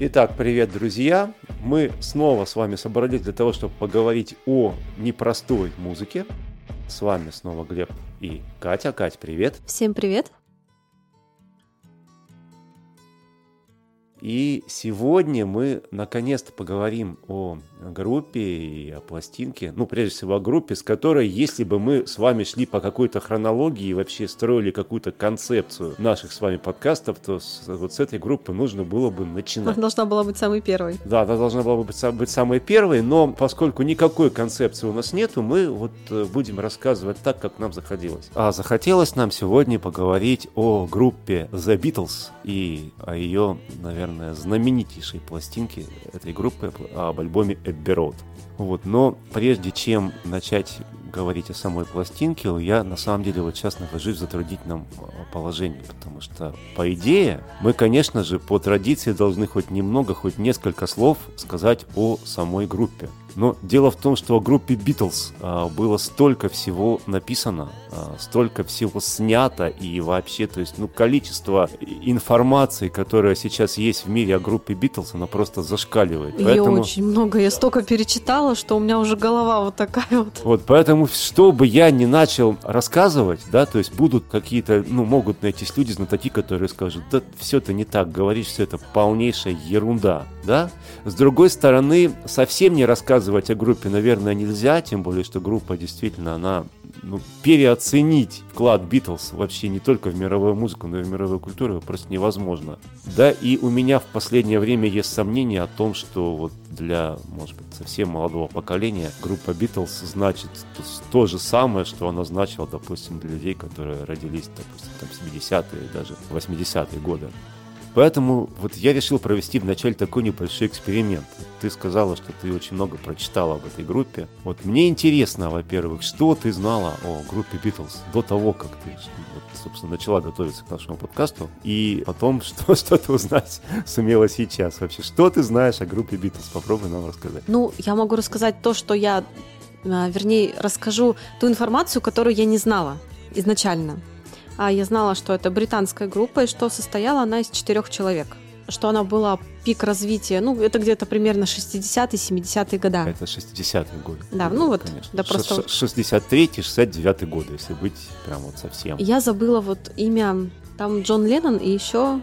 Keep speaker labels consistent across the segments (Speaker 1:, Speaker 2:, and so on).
Speaker 1: Итак, привет, друзья! Мы снова с вами собрались для того, чтобы поговорить о непростой музыке. С вами снова Глеб и Катя. Кать, привет!
Speaker 2: Всем привет!
Speaker 1: И сегодня мы наконец-то поговорим о группе и о пластинке. Ну, прежде всего о группе, с которой, если бы мы с вами шли по какой-то хронологии и вообще строили какую-то концепцию наших с вами подкастов, то с, вот с этой группы нужно было бы начинать.
Speaker 2: Она должна была быть самой первой.
Speaker 1: Да, она должна была быть, быть самой первой, но поскольку никакой концепции у нас нету, мы вот э, будем рассказывать так, как нам захотелось. А захотелось нам сегодня поговорить о группе The Beatles и о ее, наверное, знаменитейшей пластинки этой группы об альбоме Abbey Road. Вот, но прежде чем начать говорить о самой пластинке, я на самом деле вот сейчас нахожусь в затруднительном а, положении, потому что, по идее, мы, конечно же, по традиции должны хоть немного, хоть несколько слов сказать о самой группе. Но дело в том, что о группе Битлз а, было столько всего написано, а, столько всего снято и вообще, то есть, ну, количество информации, которая сейчас есть в мире о группе Битлз, она просто зашкаливает.
Speaker 2: Ее поэтому... очень много, я столько перечитала, что у меня уже голова вот такая вот.
Speaker 1: Вот, поэтому, что бы я ни начал рассказывать, да, то есть будут какие-то, ну, могут найтись люди, знатоки, которые скажут, да, все это не так, говоришь, все это полнейшая ерунда, да. С другой стороны, совсем не рассказывать рассказывать о группе, наверное, нельзя, тем более, что группа действительно, она ну, переоценить вклад Битлз вообще не только в мировую музыку, но и в мировую культуру просто невозможно. Да, и у меня в последнее время есть сомнения о том, что вот для, может быть, совсем молодого поколения группа Битлз значит то же самое, что она значила, допустим, для людей, которые родились, допустим, там 70-е, даже 80-е годы. Поэтому вот я решил провести вначале такой небольшой эксперимент. Ты сказала, что ты очень много прочитала об этой группе. Вот мне интересно, во-первых, что ты знала о группе Битлз до того, как ты, вот, собственно, начала готовиться к нашему подкасту, и потом, что, что ты узнать сумела сейчас вообще. Что ты знаешь о группе Битлз? Попробуй нам рассказать.
Speaker 2: Ну, я могу рассказать то, что я, а, вернее, расскажу ту информацию, которую я не знала изначально. А я знала, что это британская группа и что состояла она из четырех человек. Что она была пик развития, ну, это где-то примерно 60-е, 70-е годы.
Speaker 1: Это 60-е годы.
Speaker 2: Да, ну вот, конечно. да просто...
Speaker 1: 63-й, 69-й годы, если быть прям вот совсем.
Speaker 2: Я забыла вот имя, там Джон Леннон и еще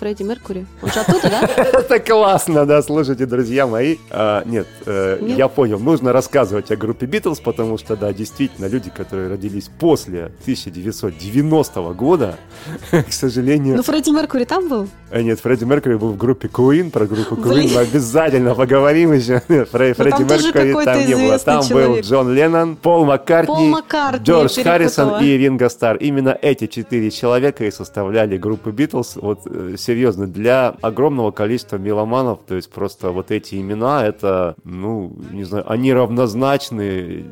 Speaker 2: Фредди Меркури. Он же оттуда, да?
Speaker 1: Это классно, да, слушайте, друзья мои. А, нет, э, нет, я понял, нужно рассказывать о группе Битлз, потому что, да, действительно, люди, которые родились после 1990 года, к сожалению...
Speaker 2: Ну, Фредди Меркури там был?
Speaker 1: А, нет, Фредди Меркури был в группе Queen, про группу Queen мы обязательно поговорим еще. Ну, Фредди Меркури там не было. Там был Джон Леннон, Пол Маккартни, Джордж Харрисон и Ринго Стар. Именно эти четыре человека и составляли группу Битлз. Вот э, серьезно, для огромного количества меломанов, то есть просто вот эти имена, это, ну, не знаю, они равнозначны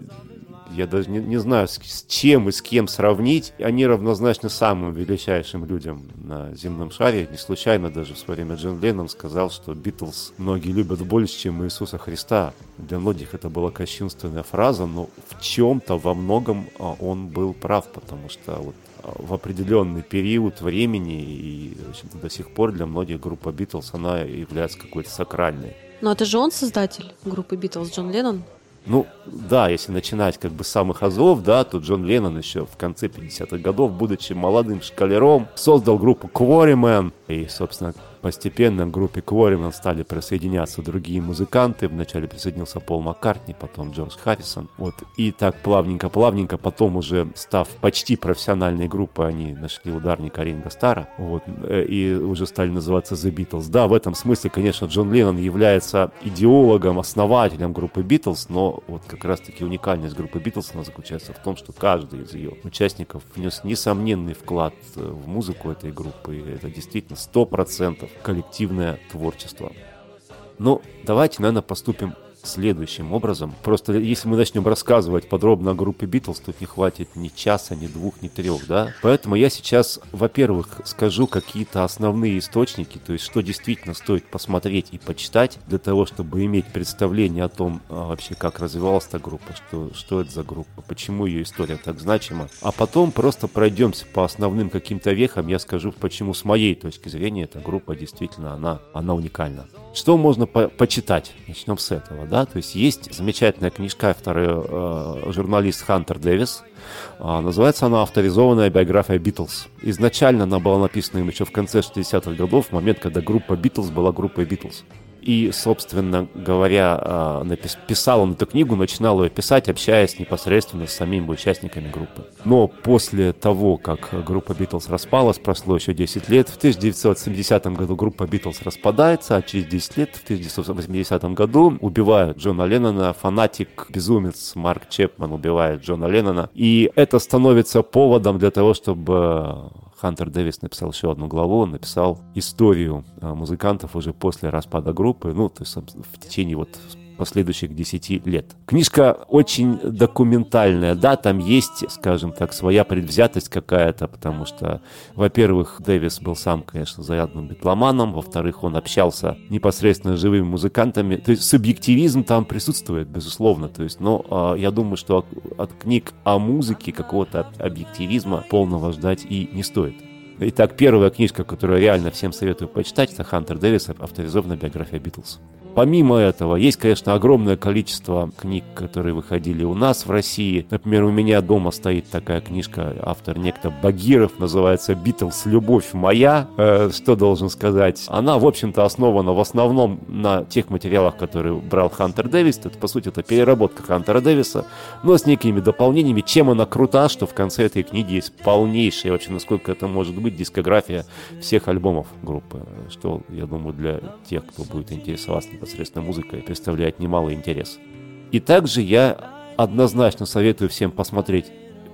Speaker 1: я даже не, не знаю, с, с чем и с кем сравнить. Они равнозначны самым величайшим людям на земном шаре. Не случайно даже в свое время Джон Леннон сказал, что Битлз многие любят больше, чем Иисуса Христа. Для многих это была кощунственная фраза, но в чем-то во многом а, он был прав, потому что вот в определенный период времени и до сих пор для многих группа Битлз она является какой-то сакральной.
Speaker 2: Но это же он создатель группы Битлз, Джон Леннон?
Speaker 1: Ну, да, если начинать как бы с самых азов, да, то Джон Леннон еще в конце 50-х годов, будучи молодым шкалером, создал группу Quarrymen, и, собственно, Постепенно к группе Quarrymen стали присоединяться другие музыканты. Вначале присоединился Пол Маккартни, потом Джордж Харрисон. Вот. И так плавненько-плавненько, потом уже став почти профессиональной группой, они нашли ударника Ринга Стара. Вот. Э, и уже стали называться The Beatles. Да, в этом смысле, конечно, Джон Леннон является идеологом, основателем группы Beatles, но вот как раз-таки уникальность группы Beatles она заключается в том, что каждый из ее участников внес несомненный вклад э, в музыку этой группы. И это действительно сто процентов коллективное творчество. Ну, давайте, наверное, поступим следующим образом. Просто если мы начнем рассказывать подробно о группе Битлз, тут не хватит ни часа, ни двух, ни трех, да. Поэтому я сейчас, во-первых, скажу какие-то основные источники, то есть что действительно стоит посмотреть и почитать для того, чтобы иметь представление о том а, вообще, как развивалась эта группа, что, что это за группа, почему ее история так значима. А потом просто пройдемся по основным каким-то вехам, я скажу, почему с моей точки зрения эта группа действительно, она, она уникальна. Что можно по почитать? Начнем с этого, да. То есть есть замечательная книжка авторы э, журналист Хантер Дэвис. Э, называется она «Авторизованная биография Битлз». Изначально она была написана им еще в конце 60-х годов, в момент, когда группа Битлз была группой Битлз. И, собственно говоря, а, писал он эту книгу, начинал ее писать, общаясь непосредственно с самими участниками группы. Но после того, как группа Битлз распалась, прошло еще 10 лет, в 1970 году группа Битлз распадается, а через 10 лет, в 1980 году, убивают Джона Леннона, фанатик, безумец Марк Чепман убивает Джона Леннона. И это становится поводом для того, чтобы Хантер Дэвис написал еще одну главу, он написал историю а, музыкантов уже после распада группы, ну, то есть в течение вот последующих 10 лет. Книжка очень документальная, да, там есть, скажем так, своя предвзятость какая-то, потому что, во-первых, Дэвис был сам, конечно, зарядным битломаном, во-вторых, он общался непосредственно с живыми музыкантами, то есть субъективизм там присутствует, безусловно, то есть, но э, я думаю, что от книг о музыке какого-то объективизма полного ждать и не стоит. Итак, первая книжка, которую реально всем советую почитать, это Хантер Дэвис, авторизованная биография Битлз. Помимо этого, есть, конечно, огромное количество книг, которые выходили у нас в России. Например, у меня дома стоит такая книжка, автор некто Багиров, называется «Битлз. Любовь моя». Э, что должен сказать? Она, в общем-то, основана в основном на тех материалах, которые брал Хантер Дэвис. Это, по сути, это переработка Хантера Дэвиса, но с некими дополнениями. Чем она крута, что в конце этой книги есть полнейшая, вообще, насколько это может быть, дискография всех альбомов группы. Что, я думаю, для тех, кто будет интересоваться непосредственно музыкой представляет немалый интерес. И также я однозначно советую всем посмотреть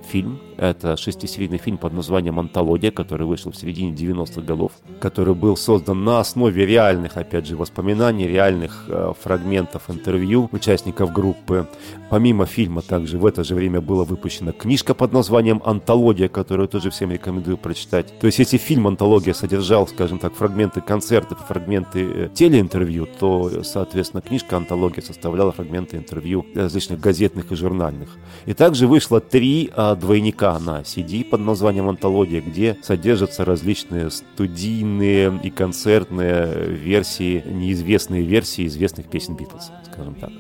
Speaker 1: фильм. Это шестисерийный фильм под названием «Антология», который вышел в середине 90-х годов, который был создан на основе реальных, опять же, воспоминаний, реальных э, фрагментов интервью участников группы. Помимо фильма, также в это же время была выпущена книжка под названием «Антология», которую тоже всем рекомендую прочитать. То есть, если фильм «Антология» содержал, скажем так, фрагменты концертов, фрагменты э, телеинтервью, то, соответственно, книжка «Антология» составляла фрагменты интервью различных газетных и журнальных. И также вышло три а, двойника на CD под названием «Антология», где содержатся различные студийные и концертные версии, неизвестные версии известных песен Битлз, скажем так.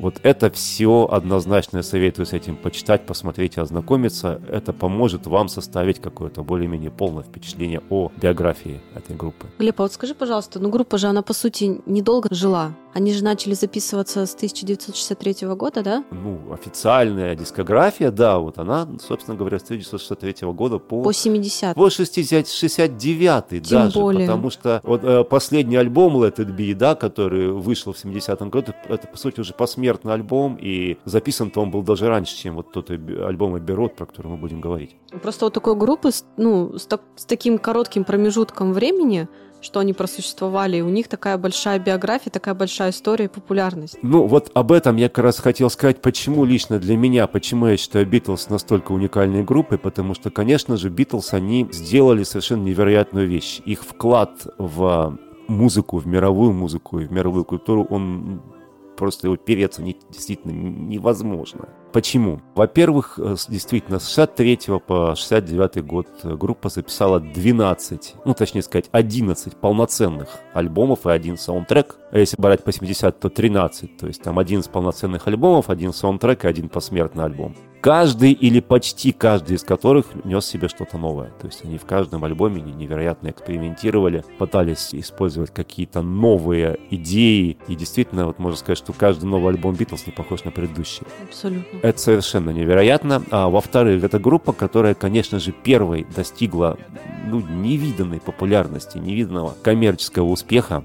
Speaker 1: Вот это все однозначно я советую с этим почитать, посмотреть и ознакомиться. Это поможет вам составить какое-то более-менее полное впечатление о биографии этой группы.
Speaker 2: Глеб, а вот скажи, пожалуйста, ну группа же, она по сути недолго жила. Они же начали записываться с 1963 года, да?
Speaker 1: Ну, официальная дискография, да, вот она, собственно говоря, с 1963 года по...
Speaker 2: По 70
Speaker 1: По 60, 69
Speaker 2: Тем
Speaker 1: даже,
Speaker 2: более.
Speaker 1: потому что вот, э, последний альбом Let It Be, да, который вышел в 70-м году, это, по сути, уже посмертный альбом, и записан-то он был даже раньше, чем вот тот альбом Эбби Рот, про который мы будем говорить.
Speaker 2: Просто вот такой группы, ну, с, так, с таким коротким промежутком времени, что они просуществовали, и у них такая большая биография, такая большая история и популярность.
Speaker 1: Ну, вот об этом я как раз хотел сказать, почему лично для меня, почему я считаю Битлз настолько уникальной группой, потому что, конечно же, Битлз, они сделали совершенно невероятную вещь. Их вклад в музыку, в мировую музыку и в мировую культуру, он просто его не, действительно невозможно. Почему? Во-первых, э, действительно, с 63 по 69 год группа записала 12, ну, точнее сказать, 11 полноценных альбомов и один саундтрек. А если брать по 70, то 13. То есть там 11 полноценных альбомов, один саундтрек и один посмертный альбом. Каждый или почти каждый из которых нес в себе что-то новое. То есть они в каждом альбоме невероятно экспериментировали, пытались использовать какие-то новые идеи. И действительно, вот можно сказать, что каждый новый альбом Битлз не похож на предыдущий.
Speaker 2: Абсолютно.
Speaker 1: Это совершенно невероятно. А во-вторых, это группа, которая, конечно же, первой достигла ну, невиданной популярности, невиданного коммерческого успеха.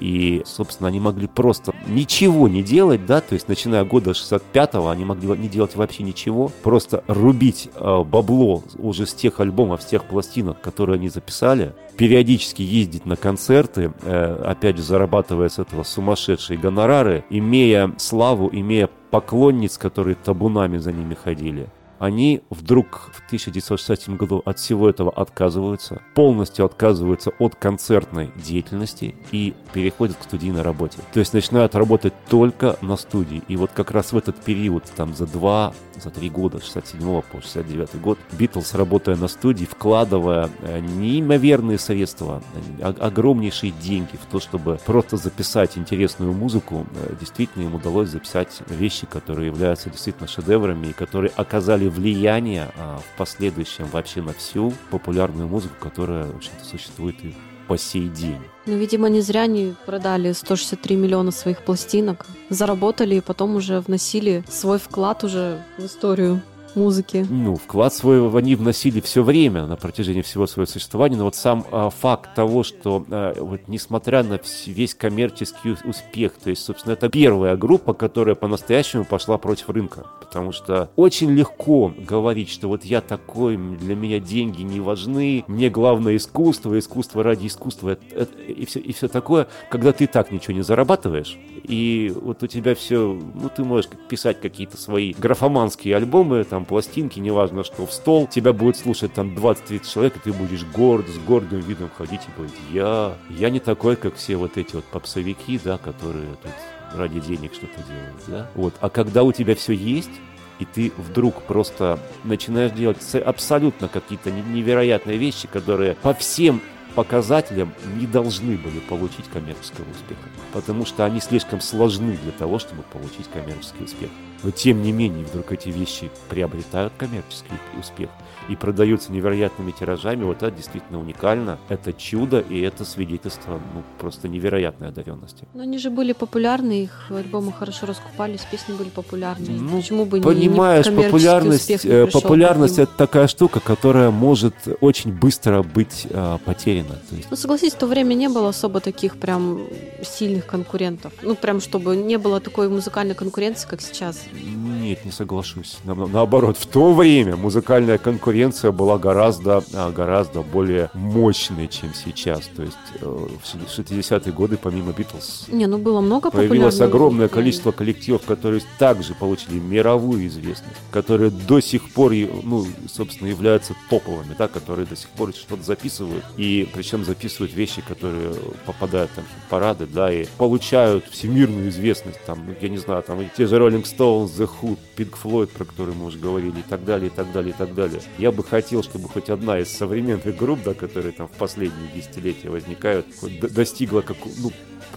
Speaker 1: И, собственно, они могли просто ничего не делать, да, то есть начиная года 65-го они могли не делать вообще ничего, просто рубить э, бабло уже с тех альбомов, с тех пластинок, которые они записали, периодически ездить на концерты, э, опять же, зарабатывая с этого сумасшедшие гонорары, имея славу, имея поклонниц, которые табунами за ними ходили они вдруг в 1967 году от всего этого отказываются, полностью отказываются от концертной деятельности и переходят к студийной работе. То есть начинают работать только на студии. И вот как раз в этот период, там за два, за три года, 67 по 69 год, Битлз, работая на студии, вкладывая э, неимоверные средства, э, огромнейшие деньги в то, чтобы просто записать интересную музыку, э, действительно им удалось записать вещи, которые являются действительно шедеврами и которые оказали влияние а, в последующем вообще на всю популярную музыку, которая, в общем-то, существует и по сей день.
Speaker 2: Ну, видимо, не зря они продали 163 миллиона своих пластинок, заработали и потом уже вносили свой вклад уже в историю музыки.
Speaker 1: Ну, вклад свой они вносили все время на протяжении всего своего существования, но вот сам а, факт того, что а, вот несмотря на весь коммерческий успех, то есть, собственно, это первая группа, которая по-настоящему пошла против рынка, потому что очень легко говорить, что вот я такой, для меня деньги не важны, мне главное искусство, искусство ради искусства это, это, и, все, и все такое, когда ты так ничего не зарабатываешь, и вот у тебя все, ну, ты можешь писать какие-то свои графоманские альбомы, там, пластинки, неважно что, в стол, тебя будет слушать там 20-30 человек, и ты будешь горд, с гордым видом ходить и говорить, я, я не такой, как все вот эти вот попсовики, да, которые тут ради денег что-то делают, да. Вот, а когда у тебя все есть, и ты вдруг просто начинаешь делать абсолютно какие-то невероятные вещи, которые по всем показателям не должны были получить коммерческого успеха, потому что они слишком сложны для того, чтобы получить коммерческий успех. Но тем не менее, вдруг эти вещи приобретают коммерческий успех и продаются невероятными тиражами. Вот это действительно уникально. Это чудо, и это свидетельство ну, просто невероятной одаренности.
Speaker 2: Но они же были популярны, их альбомы хорошо раскупались, песни были популярны.
Speaker 1: Ну, Почему бы понимаешь, не, популярность, не популярность это такая штука, которая может очень быстро быть э, потеряна.
Speaker 2: То есть... Ну, согласись, в то время не было особо таких прям сильных конкурентов. Ну, прям чтобы не было такой музыкальной конкуренции, как сейчас.
Speaker 1: Нет, не соглашусь. На, наоборот, в то время музыкальная конкуренция была гораздо, а, гораздо более мощной, чем сейчас. То есть э, в 60-е годы помимо Битлз
Speaker 2: не, ну было много
Speaker 1: появилось огромное количество коллективов, которые также получили мировую известность, которые до сих пор, ну, собственно, являются топовыми, да, которые до сих пор что-то записывают, и причем записывают вещи, которые попадают там в парады, да, и получают всемирную известность, там, я не знаю, там, те же Rolling Stones, The Who, Pink Floyd, про который мы уже говорили, и так далее, и так далее, и так далее. Я бы хотел, чтобы хоть одна из современных групп, да, которые там в последние десятилетия возникают, достигла как, ну,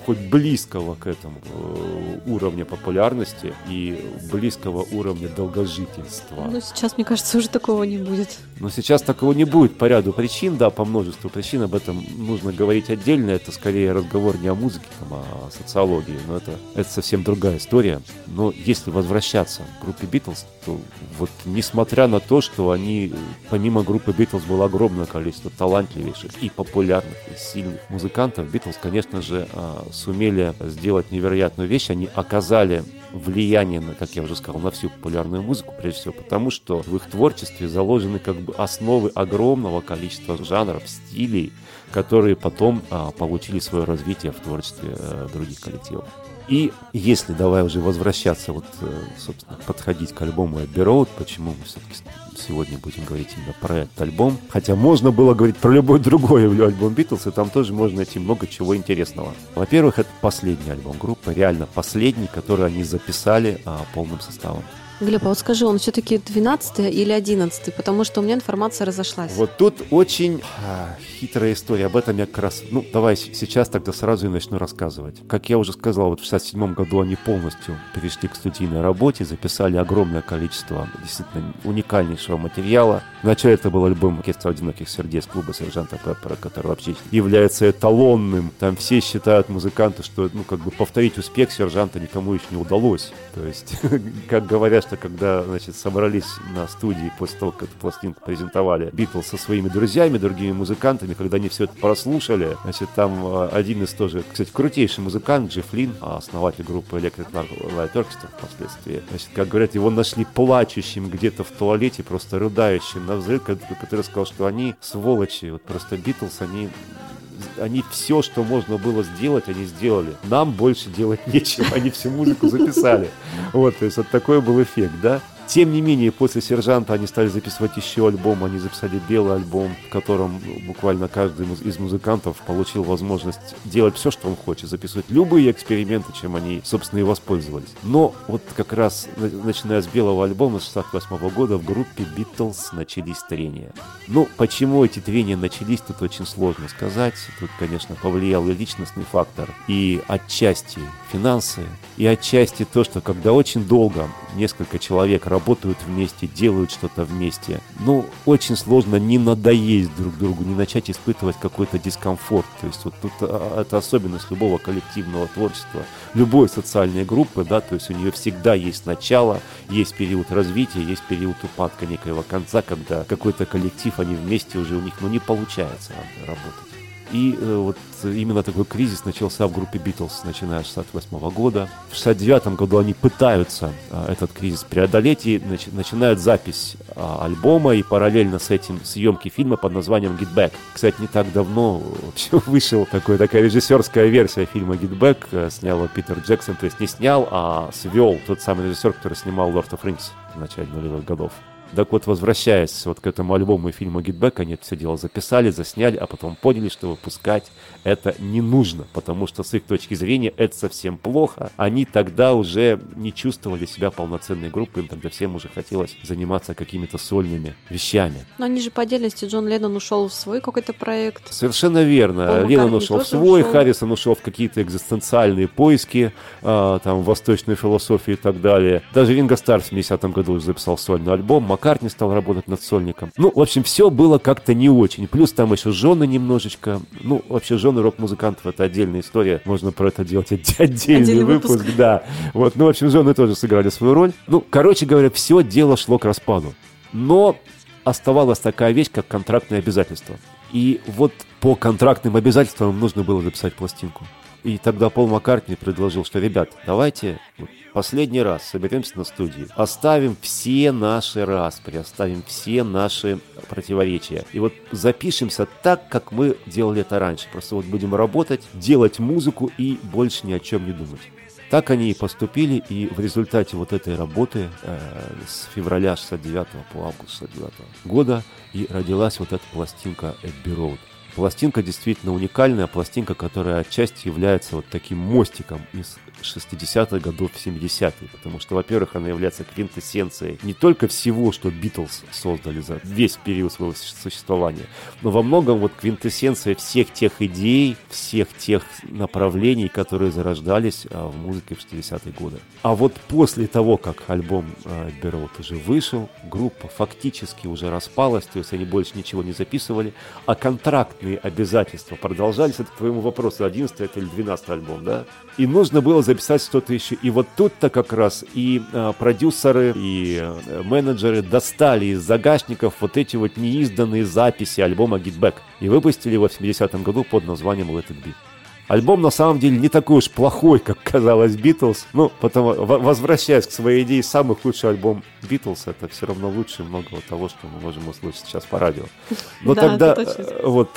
Speaker 1: хоть близкого к этому э, уровня популярности и близкого уровня долгожительства.
Speaker 2: Ну, сейчас, мне кажется, уже такого не будет.
Speaker 1: Но сейчас такого не будет по ряду причин, да, по множеству причин. Об этом нужно говорить отдельно. Это скорее разговор не о музыке, а о социологии. Но это, это совсем другая история. Но если возвращаться к группе Битлз, то вот несмотря на то, что они, помимо группы Битлз, было огромное количество талантливейших и популярных, и сильных музыкантов, Битлз, конечно же, а, сумели сделать невероятную вещь. Они оказали влияние, на, как я уже сказал, на всю популярную музыку, прежде всего потому, что в их творчестве заложены как бы основы огромного количества жанров, стилей, которые потом а, получили свое развитие в творчестве а, других коллективов. И если, давай уже возвращаться, вот, э, собственно, подходить к альбому Abbey Road, почему мы все-таки сегодня будем говорить именно про этот альбом. Хотя можно было говорить про любой другой альбом Битлз, и там тоже можно найти много чего интересного. Во-первых, это последний альбом группы, реально последний, который они записали а, полным составом.
Speaker 2: Глеб, а вот скажи, он все-таки 12 или 11 потому что у меня информация разошлась.
Speaker 1: Вот тут очень а, хитрая история. Об этом я как раз... Ну, давай сейчас тогда сразу и начну рассказывать. Как я уже сказал, вот в 67 году они полностью перешли к студийной работе, записали огромное количество действительно уникальнейшего материала. Вначале это был альбом «Оркестр одиноких сердец» клуба сержанта Пеппера, который вообще является эталонным. Там все считают музыканты, что, ну, как бы повторить успех сержанта никому еще не удалось. То есть, как говорят, что когда, значит, собрались на студии после того, как эту пластинку презентовали Битлз со своими друзьями, другими музыкантами, когда они все это прослушали, значит, там э, один из тоже, кстати, крутейший музыкант, Джефф Лин, основатель группы Electric Light Orchestra впоследствии, значит, как говорят, его нашли плачущим где-то в туалете, просто рыдающим на взрыв, который сказал, что они сволочи, вот просто Битлз, они они все, что можно было сделать, они сделали. Нам больше делать нечего, они всю музыку записали. Вот, то есть вот такой был эффект, да. Тем не менее, после «Сержанта» они стали записывать еще альбом, они записали белый альбом, в котором буквально каждый из музыкантов получил возможность делать все, что он хочет, записывать любые эксперименты, чем они, собственно, и воспользовались. Но вот как раз, начиная с белого альбома с 68 года, в группе Beatles начались трения. Ну, почему эти трения начались, тут очень сложно сказать. Тут, конечно, повлиял и личностный фактор, и отчасти финансы, и отчасти то, что когда очень долго несколько человек работают вместе, делают что-то вместе, ну, очень сложно не надоесть друг другу, не начать испытывать какой-то дискомфорт. То есть вот тут а, это особенность любого коллективного творчества, любой социальной группы, да, то есть у нее всегда есть начало, есть период развития, есть период упадка некоего конца, когда какой-то коллектив, они вместе уже у них, ну, не получается работать. И э, вот именно такой кризис начался в группе Битлз, начиная с 68 года. В 69 году они пытаются э, этот кризис преодолеть и нач- начинают запись э, альбома и параллельно с этим съемки фильма под названием «Get Back». Кстати, не так давно вообще вышел такой, такая режиссерская версия фильма «Get Back», э, снял Питер Джексон, то есть не снял, а свел тот самый режиссер, который снимал «Lord of Rings» в начале нулевых годов. Так вот, возвращаясь вот к этому альбому и фильму Гитбэк, они это все дело записали, засняли, а потом поняли, что выпускать это не нужно, потому что с их точки зрения это совсем плохо. Они тогда уже не чувствовали себя полноценной группой, им тогда всем уже хотелось заниматься какими-то сольными вещами.
Speaker 2: Но они же по отдельности, Джон Леннон ушел в свой какой-то проект.
Speaker 1: Совершенно верно. Пол Леннон ушел в свой, ушел. Харрисон ушел в какие-то экзистенциальные поиски, э, там, восточную философию и так далее. Даже Ринго Старр в 70-м году записал сольный альбом, Маккартни стал работать над сольником. Ну, в общем, все было как-то не очень. Плюс там еще жены немножечко. Ну, вообще, жены рок-музыкантов это отдельная история. Можно про это делать отдельный, отдельный выпуск. выпуск. Да. Вот, ну, в общем, жены тоже сыграли свою роль. Ну, короче говоря, все дело шло к распаду. Но оставалась такая вещь, как контрактные обязательства. И вот по контрактным обязательствам нужно было записать пластинку. И тогда Пол Маккартни предложил, что, ребят, давайте последний раз соберемся на студии, оставим все наши распри, оставим все наши противоречия. И вот запишемся так, как мы делали это раньше. Просто вот будем работать, делать музыку и больше ни о чем не думать. Так они и поступили, и в результате вот этой работы э, с февраля 69 по август 69 года и родилась вот эта пластинка Эбби Роуд. Пластинка действительно уникальная, пластинка, которая отчасти является вот таким мостиком из 60-х годов в 70-е, потому что, во-первых, она является квинтэссенцией не только всего, что Битлз создали за весь период своего существования, но во многом вот квинтэссенция всех тех идей, всех тех направлений, которые зарождались а, в музыке в 60-е годы. А вот после того, как альбом а, Берот уже вышел, группа фактически уже распалась, то есть они больше ничего не записывали, а контрактные обязательства продолжались. Это к твоему вопросу, 11 это или 12 альбом, да? И нужно было записать что-то еще. И вот тут-то как раз и э, продюсеры, и э, менеджеры достали из загашников вот эти вот неизданные записи альбома Get Back и выпустили его в 70-м году под названием Let It Be. Альбом на самом деле не такой уж плохой, как казалось Битлз. Ну, потому, возвращаясь к своей идее, самый худший альбом Битлз это все равно лучше многого того, что мы можем услышать сейчас по радио. Но да, тогда, э, вот,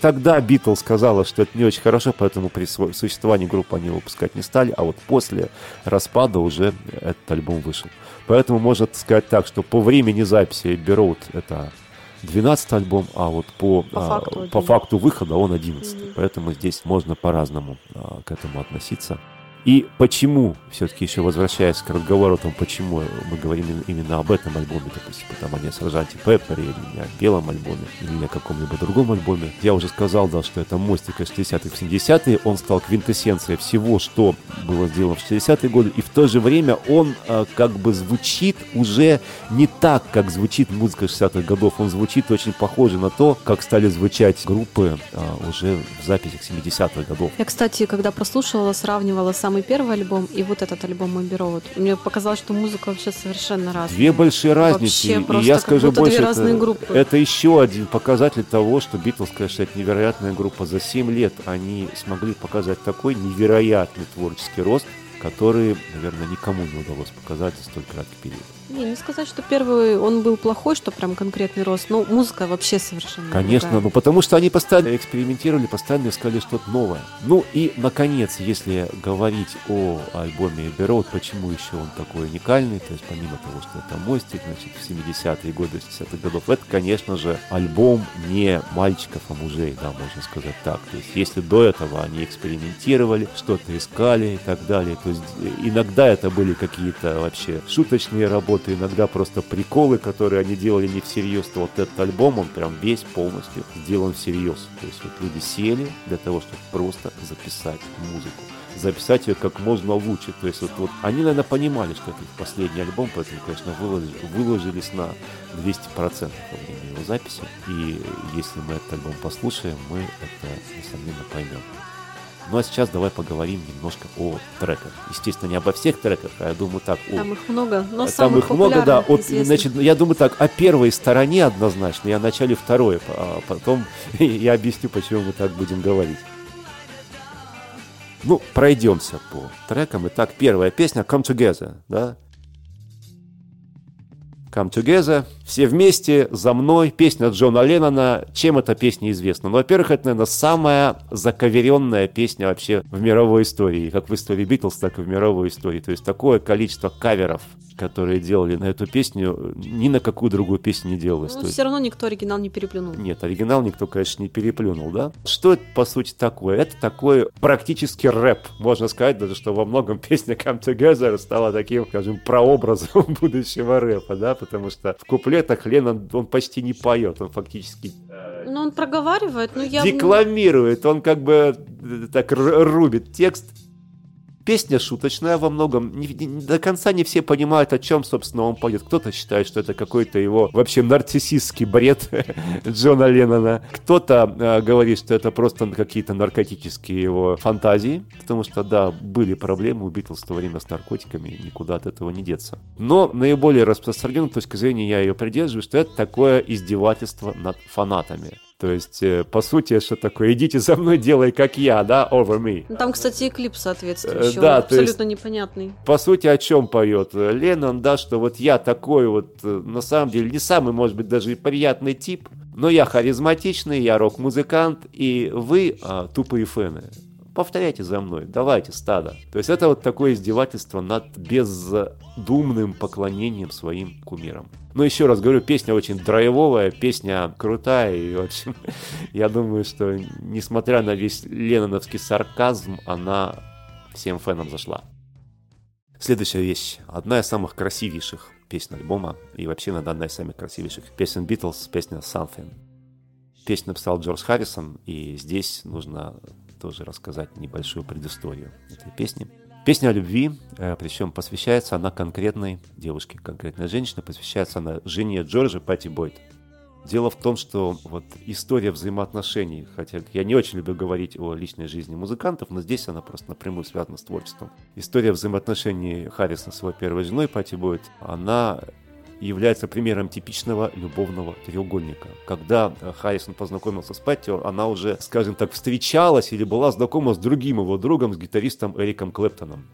Speaker 1: тогда Битлз сказала, что это не очень хорошо, поэтому при существовании группы они выпускать не стали, а вот после распада уже этот альбом вышел. Поэтому можно сказать так, что по времени записи Берут это 12 альбом, а вот по, по, а, факту, по факту выхода он 11. Mm-hmm. Поэтому здесь можно по-разному а, к этому относиться. И почему, все-таки еще возвращаясь к разговору о том, почему мы говорим именно об этом альбоме, допустим, там, а не о Сержанте Пеппере, или о белом альбоме, или не о каком-либо другом альбоме. Я уже сказал, да, что это мостик из 60-х в 70-е, он стал квинтэссенцией всего, что было сделано в 60-е годы, и в то же время он а, как бы звучит уже не так, как звучит музыка 60-х годов, он звучит очень похоже на то, как стали звучать группы а, уже в записях 70-х годов.
Speaker 2: Я, кстати, когда прослушивала, сравнивала сам самый первый альбом и вот этот альбом Abbey Road. Мне показалось, что музыка вообще совершенно разная.
Speaker 1: Две большие разницы.
Speaker 2: Вообще
Speaker 1: и я скажу больше,
Speaker 2: две разные группы.
Speaker 1: это еще один показатель того, что Битлз, конечно, это невероятная группа. За 7 лет они смогли показать такой невероятный творческий рост, который, наверное, никому не удалось показать за столь краткий период.
Speaker 2: Не, не сказать, что первый он был плохой, что прям конкретный рост. Но музыка вообще совершенно
Speaker 1: Конечно,
Speaker 2: другая.
Speaker 1: ну потому что они постоянно экспериментировали, постоянно искали что-то новое. Ну и, наконец, если говорить о альбоме Road, почему еще он такой уникальный, то есть помимо того, что это мостик, значит, в 70-е годы, 60-х годов, это, конечно же, альбом не мальчиков, а мужей, да, можно сказать так. То есть если до этого они экспериментировали, что-то искали и так далее, то есть иногда это были какие-то вообще шуточные работы, работы, иногда просто приколы, которые они делали не всерьез, то вот этот альбом, он прям весь полностью сделан всерьез. То есть вот люди сели для того, чтобы просто записать музыку записать ее как можно лучше. То есть вот, вот они, наверное, понимали, что это их последний альбом, поэтому, конечно, выложили, выложились на 200% во время его записи. И если мы этот альбом послушаем, мы это, несомненно, поймем. Ну а сейчас давай поговорим немножко о треках. Естественно, не обо всех треках, а я думаю так.
Speaker 2: О... Там их много, но
Speaker 1: Там их много, да. От, значит, я думаю так, о первой стороне однозначно, я начале второй, а потом я объясню, почему мы так будем говорить. Ну, пройдемся по трекам. Итак, первая песня «Come Together», да, Come Together, все вместе, за мной, песня Джона Леннона. Чем эта песня известна? Ну, во-первых, это, наверное, самая заковеренная песня вообще в мировой истории, как в истории Битлз, так и в мировой истории. То есть такое количество каверов, которые делали на эту песню, ни на какую другую песню не делалось.
Speaker 2: Ну,
Speaker 1: есть...
Speaker 2: все равно никто оригинал не переплюнул.
Speaker 1: Нет, оригинал никто, конечно, не переплюнул, да? Что это, по сути, такое? Это такой практически рэп, можно сказать, даже что во многом песня Come Together стала таким, скажем, прообразом будущего рэпа, да, потому что в куплетах Леннон, он почти не поет, он фактически...
Speaker 2: Ну, он проговаривает, но я...
Speaker 1: Декламирует, он как бы э, так рубит текст, Песня шуточная во многом. Не, не, до конца не все понимают, о чем, собственно, он поет. Кто-то считает, что это какой-то его вообще нарциссистский бред Джона Леннона. Кто-то э, говорит, что это просто какие-то наркотические его фантазии. Потому что, да, были проблемы у Битлз в то время с наркотиками, никуда от этого не деться. Но наиболее распространенной точки зрения я ее придерживаю, что это такое издевательство над фанатами. То есть, э, по сути, что такое? Идите за мной, делай как я, да, over me.
Speaker 2: Ну, там, кстати, и клип соответствующий,
Speaker 1: Э, да, то есть-
Speaker 2: абсолютно непонятный.
Speaker 1: По сути, о чем поет Леннон, да, что вот я такой вот, э, на самом деле, не самый, может быть, даже и приятный тип, но я харизматичный, я рок-музыкант, и вы а, тупые фэны. Повторяйте за мной, давайте, стадо. То есть это вот такое издевательство над бездумным поклонением своим кумирам. Но еще раз говорю, песня очень драйвовая, песня крутая, и, в общем, я думаю, что, несмотря на весь ленноновский сарказм, она всем фенам зашла. Следующая вещь. Одна из самых красивейших песен альбома, и вообще, наверное, одна из самых красивейших песен Битлз, песня Something. Песню написал Джордж Харрисон, и здесь нужно тоже рассказать небольшую предысторию этой песни. Песня о любви, э, причем посвящается она конкретной девушке, конкретной женщине, посвящается она жене Джорджа Пати Бойт. Дело в том, что вот история взаимоотношений, хотя я не очень люблю говорить о личной жизни музыкантов, но здесь она просто напрямую связана с творчеством. История взаимоотношений Харрисона с своей первой женой Пати Бойт, она является примером типичного любовного треугольника. Когда э, Харрисон познакомился с Патти, она уже, скажем так, встречалась или была знакома с другим его другом, с гитаристом Эриком Клэптоном.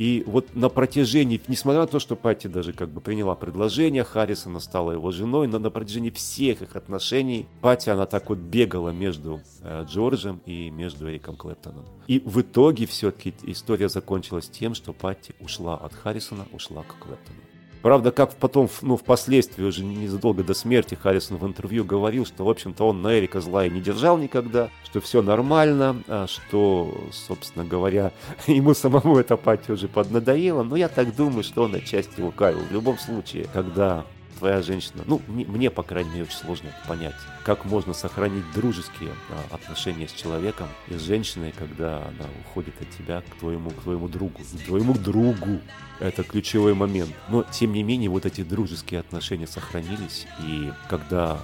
Speaker 1: И вот на протяжении, несмотря на то, что Патти даже как бы приняла предложение, Харрисона стала его женой, но на протяжении всех их отношений Патти, она так вот бегала между э, Джорджем и между Эриком Клэптоном. И в итоге все-таки история закончилась тем, что Патти ушла от Харрисона, ушла к Клэптону. Правда, как потом, ну, впоследствии, уже незадолго до смерти, Харрисон в интервью говорил, что, в общем-то, он на Эрика зла и не держал никогда, что все нормально, а что, собственно говоря, ему самому эта пати уже поднадоела. Но я так думаю, что он отчасти лукавил. В любом случае, когда твоя женщина, ну, мне, мне, по крайней мере, очень сложно понять, как можно сохранить дружеские а, отношения с человеком и с женщиной, когда она уходит от тебя к твоему, к твоему другу, к твоему другу. Это ключевой момент. Но, тем не менее, вот эти дружеские отношения сохранились, и когда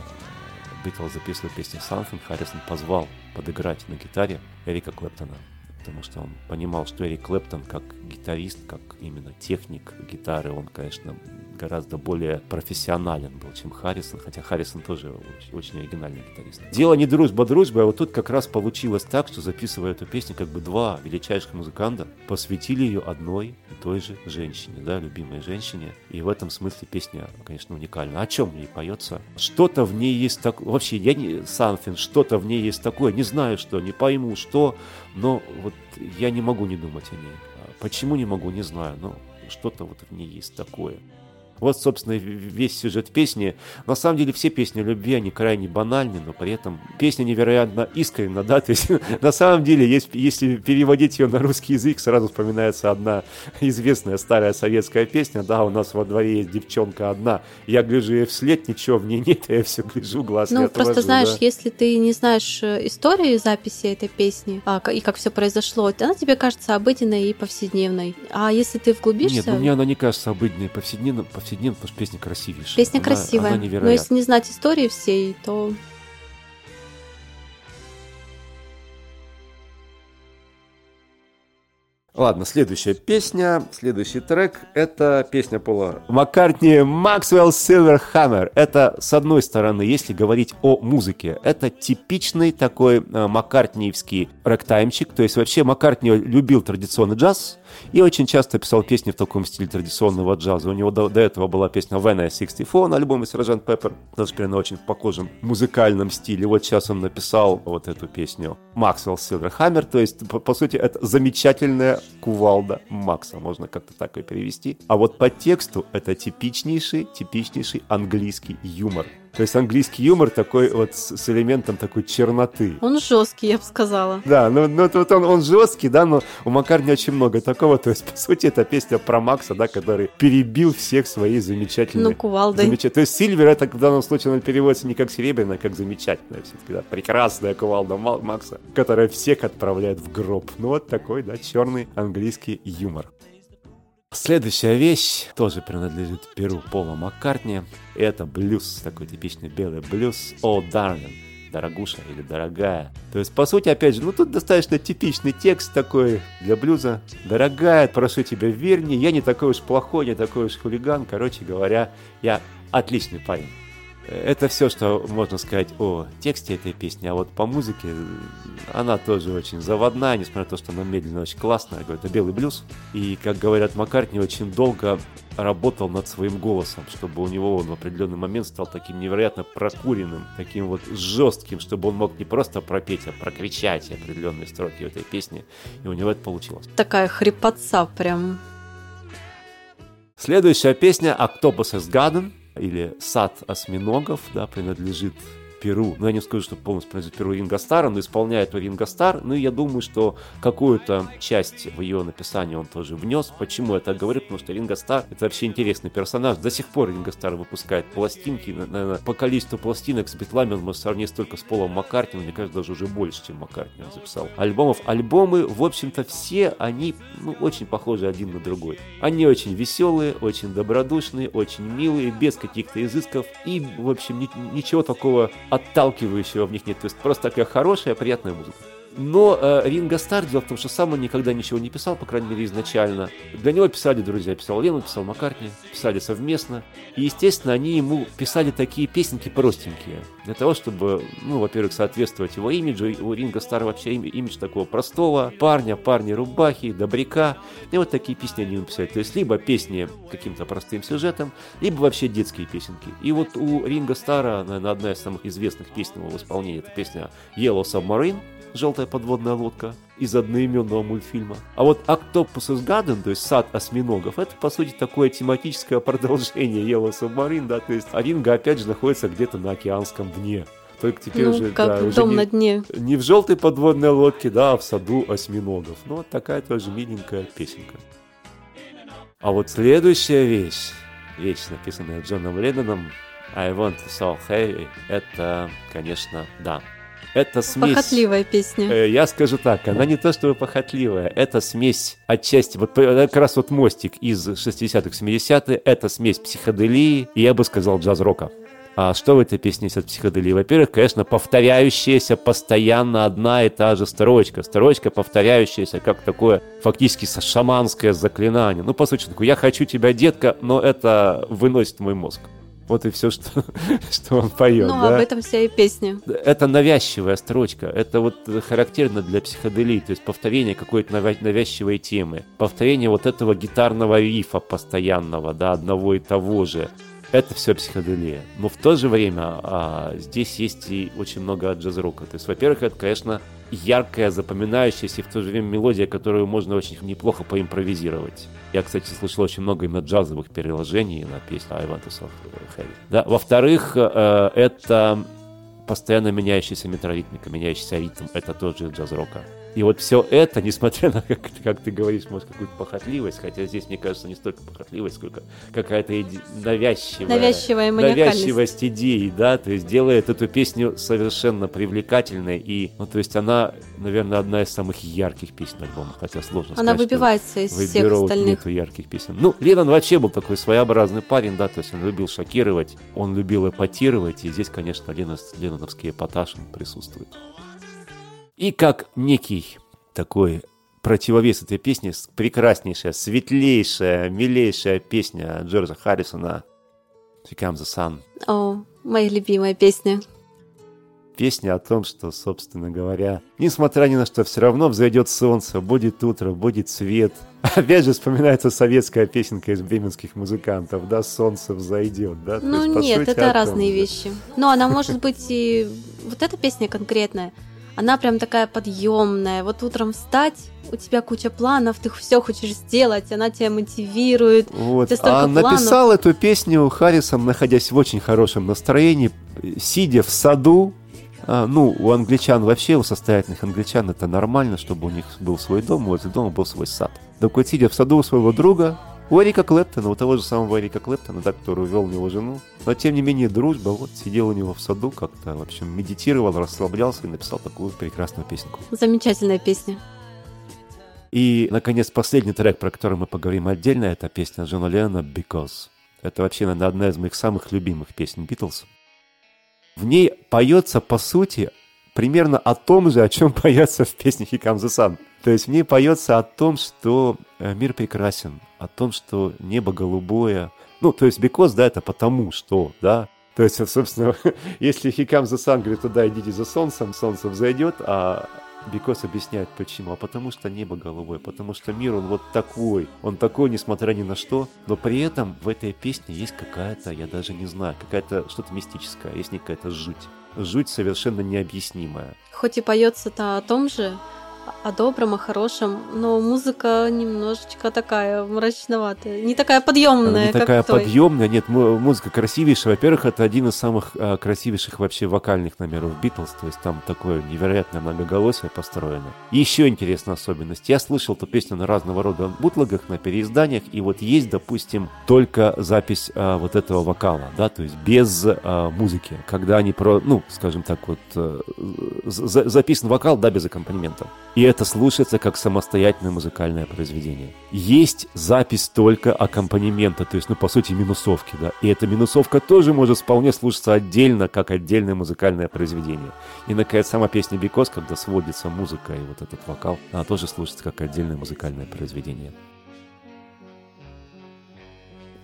Speaker 1: Битлз записывал песню Something, Харрисон позвал подыграть на гитаре Эрика Клэптона. потому что он понимал, что Эрик Клэптон как гитарист, как именно техник гитары, он, конечно, гораздо более профессионален был, чем Харрисон, хотя Харрисон тоже очень, очень оригинальный гитарист. Дело не дружба дружба, а вот тут как раз получилось так, что записывая эту песню, как бы два величайших музыканта посвятили ее одной и той же женщине, да, любимой женщине. И в этом смысле песня, конечно, уникальна. О чем в ней поется? Что-то в ней есть такое, вообще, я не, something, что-то в ней есть такое, не знаю что, не пойму что, но вот я не могу не думать о ней. А почему не могу, не знаю, но что-то вот в ней есть такое. Вот, собственно, весь сюжет песни. На самом деле все песни любви, они крайне банальны, но при этом песня невероятно искренна, да, то есть на самом деле, есть, если переводить ее на русский язык, сразу вспоминается одна известная старая советская песня, да, у нас во дворе есть девчонка одна, я гляжу ей вслед, ничего в ней нет, я все гляжу, глаз
Speaker 2: Ну,
Speaker 1: не
Speaker 2: просто
Speaker 1: отвожу,
Speaker 2: знаешь,
Speaker 1: да.
Speaker 2: если ты не знаешь э, истории записи этой песни а, и как все произошло, она тебе кажется обыденной и повседневной. А если ты вглубишься...
Speaker 1: Нет, ну мне она не кажется обыденной, повседневной, повседневной, потому что песня красивейшая.
Speaker 2: Песня
Speaker 1: Она-
Speaker 2: красивая.
Speaker 1: Она
Speaker 2: но если не знать истории всей, то
Speaker 1: Ладно, следующая песня, следующий трек – это песня Пола Маккартни «Maxwell Silverhammer». Это, с одной стороны, если говорить о музыке, это типичный такой э, маккартниевский рэктаймчик. То есть вообще Маккартни любил традиционный джаз и очень часто писал песни в таком стиле традиционного джаза. У него до, до этого была песня «When I 64» на альбоме «Сержант Пеппер», тоже на очень похожем музыкальном стиле. Вот сейчас он написал вот эту песню «Maxwell Silverhammer», то есть, по, по сути, это замечательная кувалда Макса, можно как-то так и перевести. А вот по тексту это типичнейший, типичнейший английский юмор. То есть английский юмор такой вот с, с элементом такой черноты.
Speaker 2: он жесткий, я бы сказала.
Speaker 1: Да, ну, ну вот он, он жесткий, да, но у Маккарни очень много такого. То есть, по сути, это песня про Макса, да, который перебил всех своей замечательной...
Speaker 2: Ну, кувалдой.
Speaker 1: замеча- То есть Сильвер это в данном случае он переводится не как серебряная, а как замечательная все-таки, да, прекрасная кувалда Ма- Макса, которая всех отправляет в гроб. Ну вот такой, да, черный английский юмор. Следующая вещь тоже принадлежит перу Пола Маккартни. Это блюз, такой типичный белый блюз. О, Дарлин, дорогуша или дорогая. То есть, по сути, опять же, ну тут достаточно типичный текст такой для блюза. Дорогая, прошу тебя, верь мне, я не такой уж плохой, не такой уж хулиган. Короче говоря, я отличный парень. Это все, что можно сказать о тексте этой песни, а вот по музыке она тоже очень заводная, несмотря на то, что она медленно очень классная. Говорю, это белый блюз. И, как говорят Маккартни, очень долго работал над своим голосом, чтобы у него он в определенный момент стал таким невероятно прокуренным, таким вот жестким, чтобы он мог не просто пропеть, а прокричать определенные строки этой песни. И у него это получилось.
Speaker 2: Такая хрипотца прям.
Speaker 1: Следующая песня «Octopus's Garden» или «Сад осьминогов», да, принадлежит Перу. Ну, я не скажу, что полностью принадлежит Перу Ринго Старр, но исполняет его Ринго Старр. Ну, и я думаю, что какую-то часть в ее написании он тоже внес. Почему я так говорю? Потому что Ринго Старр — это вообще интересный персонаж. До сих пор Ринго Старр выпускает пластинки. Наверное, по количеству пластинок с битлами он может сравнить только с Полом Маккартни. Мне кажется, даже уже больше, чем Маккартни он записал. Альбомов. Альбомы, в общем-то, все они ну, очень похожи один на другой. Они очень веселые, очень добродушные, очень милые, без каких-то изысков. И, в общем, ни- ничего такого отталкивающего в них нет. То есть просто такая хорошая, приятная музыка. Но э, Ринго Старр, дело в том, что сам он никогда ничего не писал, по крайней мере, изначально. Для него писали друзья, писал Лену, писал Маккартни, писали совместно. И, естественно, они ему писали такие песенки простенькие. Для того, чтобы, ну, во-первых, соответствовать его имиджу. У Ринго Старра вообще им- имидж такого простого парня, парня рубахи, добряка. И вот такие песни они ему писали. То есть, либо песни каким-то простым сюжетом, либо вообще детские песенки. И вот у Ринго Старра, наверное, одна из самых известных песен его в исполнении, это песня Yellow Submarine, желтая подводная лодка из одноименного мультфильма. А вот Octopus's Garden, то есть сад осьминогов, это, по сути, такое тематическое продолжение Yellow Submarine, да, то есть Ринго, опять же, находится где-то на океанском дне. Только теперь
Speaker 2: ну,
Speaker 1: уже,
Speaker 2: как
Speaker 1: да, уже
Speaker 2: дом
Speaker 1: не,
Speaker 2: на дне.
Speaker 1: не в желтой подводной лодке, да, а в саду осьминогов. Ну, вот такая тоже миленькая песенка. А вот следующая вещь, вещь, написанная Джоном Ленноном, I want to so heavy, это, конечно, да. Это смесь...
Speaker 2: Похотливая песня.
Speaker 1: Э, Я скажу так, она не то чтобы похотливая, это смесь отчасти, вот э, как раз вот мостик из 60-х, 70-х, это смесь психоделии и, я бы сказал, джаз-рока. А что в этой песне есть от психоделии? Во-первых, конечно, повторяющаяся постоянно одна и та же строчка. Строчка, повторяющаяся, как такое фактически шаманское заклинание. Ну, по сути, такое, я хочу тебя, детка, но это выносит мой мозг. Вот и все, что, что он поет.
Speaker 2: Ну,
Speaker 1: да?
Speaker 2: об этом вся и песня.
Speaker 1: Это навязчивая строчка. Это вот характерно для психоделии. То есть повторение какой-то навязчивой темы. Повторение вот этого гитарного рифа постоянного, да, одного и того же. Это все психоделия. Но в то же время а, здесь есть и очень много джаз-рока. То есть, во-первых, это, конечно, яркая, запоминающаяся и в то же время мелодия, которую можно очень неплохо поимпровизировать. Я, кстати, слышал очень много именно джазовых переложений на песню I Want to. Да? Во-вторых, э, это постоянно меняющаяся метроритмика, меняющийся ритм. Это тоже джаз-рока. И вот все это, несмотря на, как, как ты говоришь, может, какую-то похотливость, хотя здесь, мне кажется, не столько похотливость, сколько какая-то иде... навязчивая,
Speaker 2: навязчивая
Speaker 1: навязчивость идеи, да, то есть делает эту песню совершенно привлекательной, и, ну, то есть она, наверное, одна из самых ярких песен альбома, хотя сложно
Speaker 2: она
Speaker 1: сказать,
Speaker 2: выбивается из всех остальных.
Speaker 1: нету ярких песен. Ну, Леннон вообще был такой своеобразный парень, да, то есть он любил шокировать, он любил эпатировать, и здесь, конечно, Леннон, ленноновский эпатаж присутствует. И как некий такой противовес этой песни, прекраснейшая, светлейшая, милейшая песня Джорджа Харрисона «Become the Sun».
Speaker 2: О, моя любимая песня.
Speaker 1: Песня о том, что, собственно говоря, несмотря ни на что, все равно взойдет солнце, будет утро, будет свет. Опять же вспоминается советская песенка из бременских музыкантов, да, солнце взойдет, да?
Speaker 2: Ну есть, нет, сути, это разные вещи. Но она может быть и... Вот эта песня конкретная, она прям такая подъемная. Вот утром встать, у тебя куча планов, ты все хочешь сделать, она тебя мотивирует.
Speaker 1: Вот. А написал эту песню Харрисон, находясь в очень хорошем настроении, сидя в саду. А, ну, у англичан вообще, у состоятельных англичан это нормально, чтобы у них был свой дом, возле дома был свой сад. Так вот, сидя в саду у своего друга, у Эрика Клэптона, у того же самого Эрика Клэптона, да, который увел у него жену. Но, тем не менее, дружба, вот, сидел у него в саду как-то, в общем, медитировал, расслаблялся и написал такую прекрасную песенку.
Speaker 2: Замечательная песня.
Speaker 1: И, наконец, последний трек, про который мы поговорим отдельно, это песня Джона Леннона «Because». Это вообще, наверное, одна из моих самых любимых песен Битлз. В ней поется, по сути, примерно о том же, о чем поется в песне «He Comes the Sun». То есть в ней поется о том, что э, мир прекрасен, о том, что небо голубое. Ну, то есть because, да, это потому что, да. То есть, собственно, если he comes the говорит, туда идите за солнцем, солнце взойдет, а Бикос объясняет почему. А потому что небо голубое, потому что мир, он вот такой. Он такой, несмотря ни на что. Но при этом в этой песне есть какая-то, я даже не знаю, какая-то что-то мистическое, есть какая-то жуть. Жуть совершенно необъяснимая.
Speaker 2: Хоть и поется-то о том же, о добром, о хорошем, но музыка немножечко такая мрачноватая, не такая подъемная.
Speaker 1: Не такая той. подъемная, нет, музыка красивейшая. Во-первых, это один из самых а, красивейших вообще вокальных номеров Битлз, то есть там такое невероятное многоголосие построено. И еще интересная особенность. Я слышал эту песню на разного рода бутлогах, на переизданиях, и вот есть, допустим, только запись а, вот этого вокала, да, то есть без а, музыки, когда они про, ну, скажем так, вот а, за, записан вокал, да, без аккомпанемента и это слушается как самостоятельное музыкальное произведение. Есть запись только аккомпанемента, то есть, ну, по сути, минусовки, да, и эта минусовка тоже может вполне слушаться отдельно, как отдельное музыкальное произведение. И, наконец, сама песня «Бикос», когда сводится музыка и вот этот вокал, она тоже слушается как отдельное музыкальное произведение.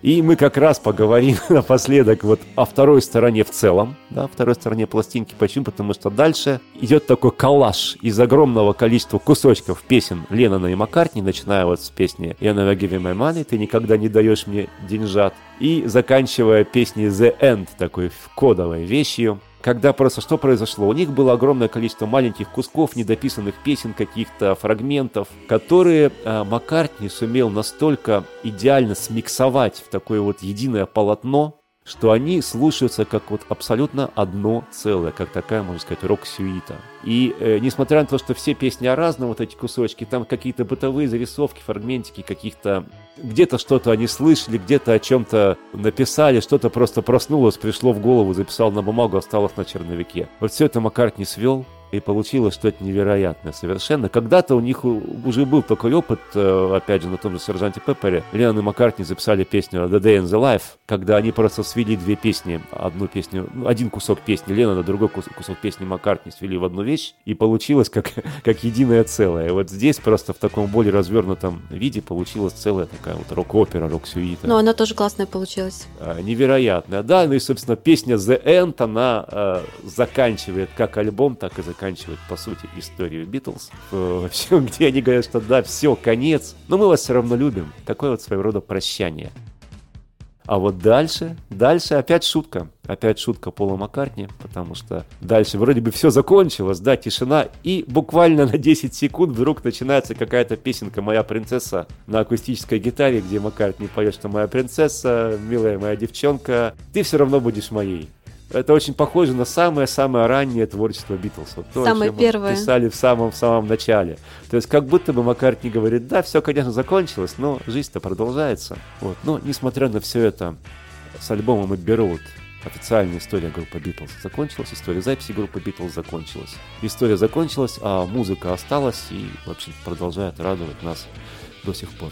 Speaker 1: И мы как раз поговорим напоследок вот о второй стороне в целом, да, второй стороне пластинки. Почему? Потому что дальше идет такой коллаж из огромного количества кусочков песен Леннона и Маккартни, начиная вот с песни «Я never give you my money», «Ты никогда не даешь мне деньжат», и заканчивая песней «The End», такой кодовой вещью, когда просто что произошло? У них было огромное количество маленьких кусков, недописанных песен, каких-то фрагментов, которые э, Маккартни сумел настолько идеально смиксовать в такое вот единое полотно, что они слушаются как вот абсолютно одно целое, как такая, можно сказать, рок-сюита. И э, несмотря на то, что все песни о разном, вот эти кусочки, там какие-то бытовые зарисовки, фрагментики, каких-то... Где-то что-то они слышали, где-то о чем-то написали, что-то просто проснулось, пришло в голову, записал на бумагу, осталось на черновике. Вот все это Маккартни свел, и получилось что-то невероятное совершенно. Когда-то у них уже был такой опыт, э, опять же, на том же Сержанте Пеппере. Леннон и Маккартни записали песню «The Day in the Life», когда они просто свели две песни, одну песню, ну, один кусок песни Леннона, другой кусок песни Маккартни свели в одну вещь, и получилось как, как единое целое. Вот здесь просто в таком более развернутом виде получилась целая такая вот рок-опера, рок-сюита.
Speaker 2: Но она тоже классная получилась.
Speaker 1: А, невероятная, да, ну и, собственно, песня «The End», она э, заканчивает как альбом, так и заканчивает, по сути, историю Битлз, где они говорят, что да, все, конец, но мы вас все равно любим. Такое вот своего рода прощание. А вот дальше, дальше опять шутка. Опять шутка Пола Маккартни, потому что дальше вроде бы все закончилось, да, тишина, и буквально на 10 секунд вдруг начинается какая-то песенка «Моя принцесса» на акустической гитаре, где Маккартни поет, что «Моя принцесса, милая моя девчонка, ты все равно будешь моей». Это очень похоже на самое-самое раннее творчество Битлз. Вот
Speaker 2: то, самое первое.
Speaker 1: Писали в самом-самом самом начале. То есть как будто бы Маккартни говорит, да, все, конечно, закончилось, но жизнь-то продолжается. Вот. Но несмотря на все это, с альбомом Abbey Road официальная история группы Битлз закончилась, история записи группы Битлз закончилась. История закончилась, а музыка осталась и, в общем, продолжает радовать нас до сих пор.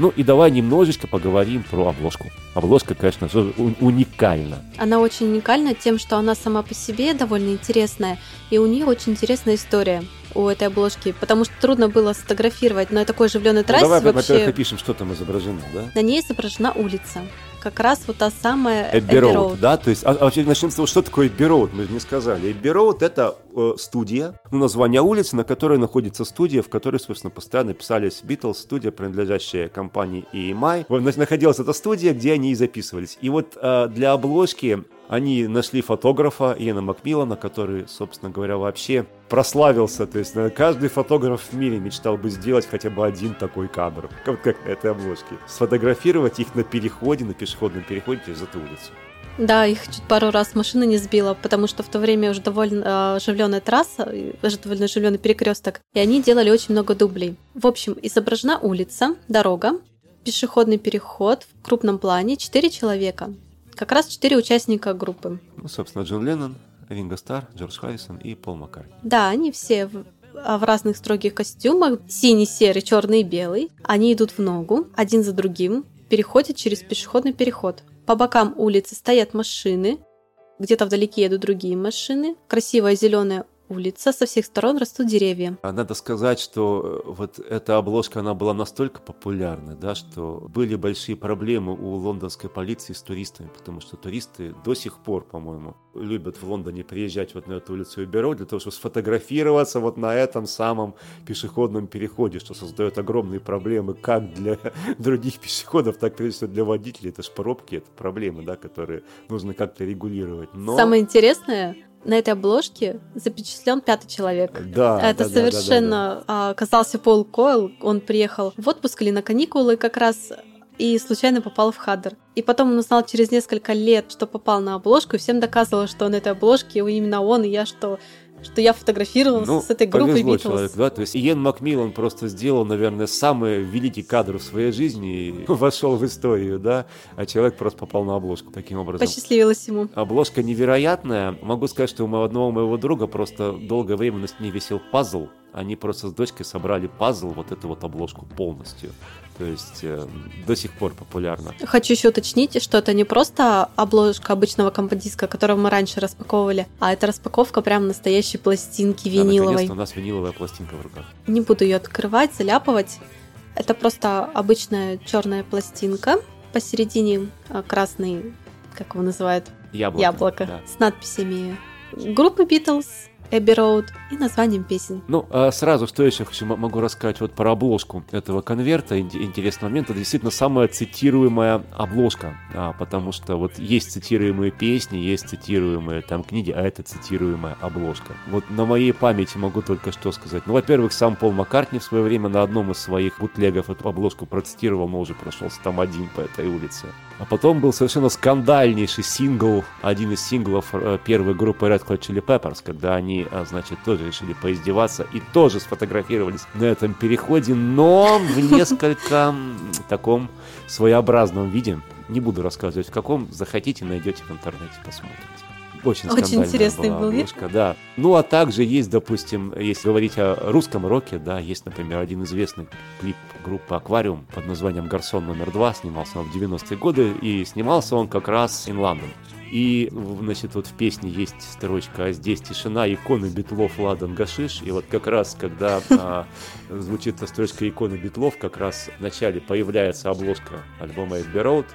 Speaker 1: Ну и давай немножечко поговорим про обложку. Обложка, конечно же, уникальна.
Speaker 2: Она очень уникальна тем, что она сама по себе довольно интересная, и у нее очень интересная история у этой обложки, потому что трудно было сфотографировать на такой оживленной трассе. Ну,
Speaker 1: давай, вообще... во-первых, опишем, что там изображено, да?
Speaker 2: На ней изображена улица как раз вот та самая
Speaker 1: Роуд, да? То есть, а, а начнем с того, что такое Роуд, мы же не сказали. Роуд – это э, студия, ну, название улицы, на которой находится студия, в которой, собственно, постоянно писались Битлз, студия, принадлежащая компании EMI. Находилась эта студия, где они и записывались. И вот э, для обложки они нашли фотографа Иена Макмиллана, который, собственно говоря, вообще прославился. То есть каждый фотограф в мире мечтал бы сделать хотя бы один такой кадр, как, как на этой обложке. Сфотографировать их на переходе, на пешеходном переходе через эту улицу.
Speaker 2: Да, их чуть пару раз машина не сбила, потому что в то время уже довольно э, оживленная трасса, даже довольно оживленный перекресток, и они делали очень много дублей. В общем, изображена улица, дорога, пешеходный переход в крупном плане, четыре человека. Как раз четыре участника группы.
Speaker 1: Ну, собственно, Джон Леннон, Ринго Стар, Джордж Харрисон и Пол Маккартни.
Speaker 2: Да, они все в, а, в разных строгих костюмах, синий, серый, черный и белый. Они идут в ногу, один за другим, переходят через пешеходный переход. По бокам улицы стоят машины, где-то вдалеке едут другие машины. Красивая зеленая улица, со всех сторон растут деревья.
Speaker 1: А надо сказать, что э, вот эта обложка, она была настолько популярна, да, что были большие проблемы у лондонской полиции с туристами, потому что туристы до сих пор, по-моему, любят в Лондоне приезжать вот на эту улицу Эберо для того, чтобы сфотографироваться вот на этом самом пешеходном переходе, что создает огромные проблемы как для других пешеходов, так и для водителей. Это же пробки, это проблемы, да, которые нужно как-то регулировать.
Speaker 2: Но... Самое интересное, на этой обложке запечатлен пятый человек.
Speaker 1: Да.
Speaker 2: Это
Speaker 1: да,
Speaker 2: совершенно
Speaker 1: да, да,
Speaker 2: да. оказался Пол Койл. Он приехал в отпуск или на каникулы как раз и случайно попал в Хаддер. И потом он узнал через несколько лет, что попал на обложку, и всем доказывал, что на этой обложке именно он, и я, что что я фотографировался ну, с этой группой Битлз. человек,
Speaker 1: да, то есть Иен Макмиллан просто сделал, наверное, самый великий кадр в своей жизни и вошел в историю, да, а человек просто попал на обложку таким образом.
Speaker 2: Посчастливилось ему.
Speaker 1: Обложка невероятная. Могу сказать, что у одного моего друга просто долгое время на стене висел пазл, они просто с дочкой собрали пазл, вот эту вот обложку полностью. То есть э, до сих пор популярна.
Speaker 2: Хочу еще уточнить, что это не просто обложка обычного комподиска, которую мы раньше распаковывали, а это распаковка прям настоящей пластинки виниловой.
Speaker 1: Да, у нас виниловая пластинка в руках.
Speaker 2: Не буду ее открывать, заляпывать. Это просто обычная черная пластинка. Посередине а, красный, как его называют?
Speaker 1: Яблоко.
Speaker 2: Яблоко. Да. С надписями группы Beatles, Эбби Роуд и названием песен.
Speaker 1: Ну, а сразу, что еще хочу, могу рассказать вот про обложку этого конверта. Интересный момент, это действительно самая цитируемая обложка, а, потому что вот есть цитируемые песни, есть цитируемые там книги, а это цитируемая обложка. Вот на моей памяти могу только что сказать. Ну, во-первых, сам Пол Маккартни в свое время на одном из своих бутлегов эту обложку процитировал, но уже прошелся там один по этой улице. А потом был совершенно скандальнейший сингл, один из синглов э, первой группы Red Hot Chili Peppers, когда они, а, значит, тоже решили поиздеваться и тоже сфотографировались на этом переходе, но в несколько таком своеобразном виде. Не буду рассказывать в каком, захотите, найдете в интернете, посмотрите. Очень,
Speaker 2: Очень интересный
Speaker 1: была
Speaker 2: был
Speaker 1: обложка, да. Ну, а также есть, допустим, если говорить о русском роке, да, есть, например, один известный клип группы «Аквариум» под названием «Гарсон номер два», снимался он в 90-е годы, и снимался он как раз in London. И, значит, вот в песне есть строчка «А здесь тишина, иконы битлов, ладан, гашиш». И вот как раз, когда а, звучит строчка иконы битлов, как раз в начале появляется обложка альбома «Эбби Road»,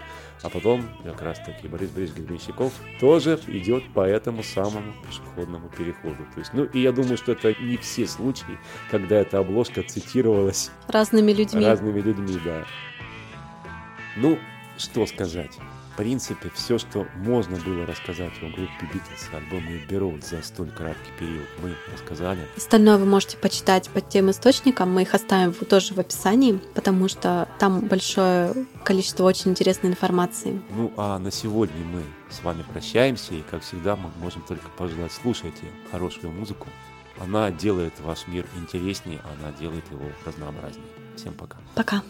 Speaker 1: а потом как раз таки Борис Борисович Гребенщиков тоже идет по этому самому пешеходному переходу. То есть, ну и я думаю, что это не все случаи, когда эта обложка цитировалась
Speaker 2: Разными людьми.
Speaker 1: разными людьми, да. Ну, что сказать. В принципе, все, что можно было рассказать о группе Битлз альбоме Бероуд за столь краткий период, мы рассказали.
Speaker 2: Остальное вы можете почитать под тем источником. Мы их оставим тоже в описании, потому что там большое количество очень интересной информации.
Speaker 1: Ну, а на сегодня мы с вами прощаемся, и, как всегда, мы можем только пожелать, слушайте хорошую музыку. Она делает ваш мир интереснее, она делает его разнообразнее. Всем пока.
Speaker 2: Пока.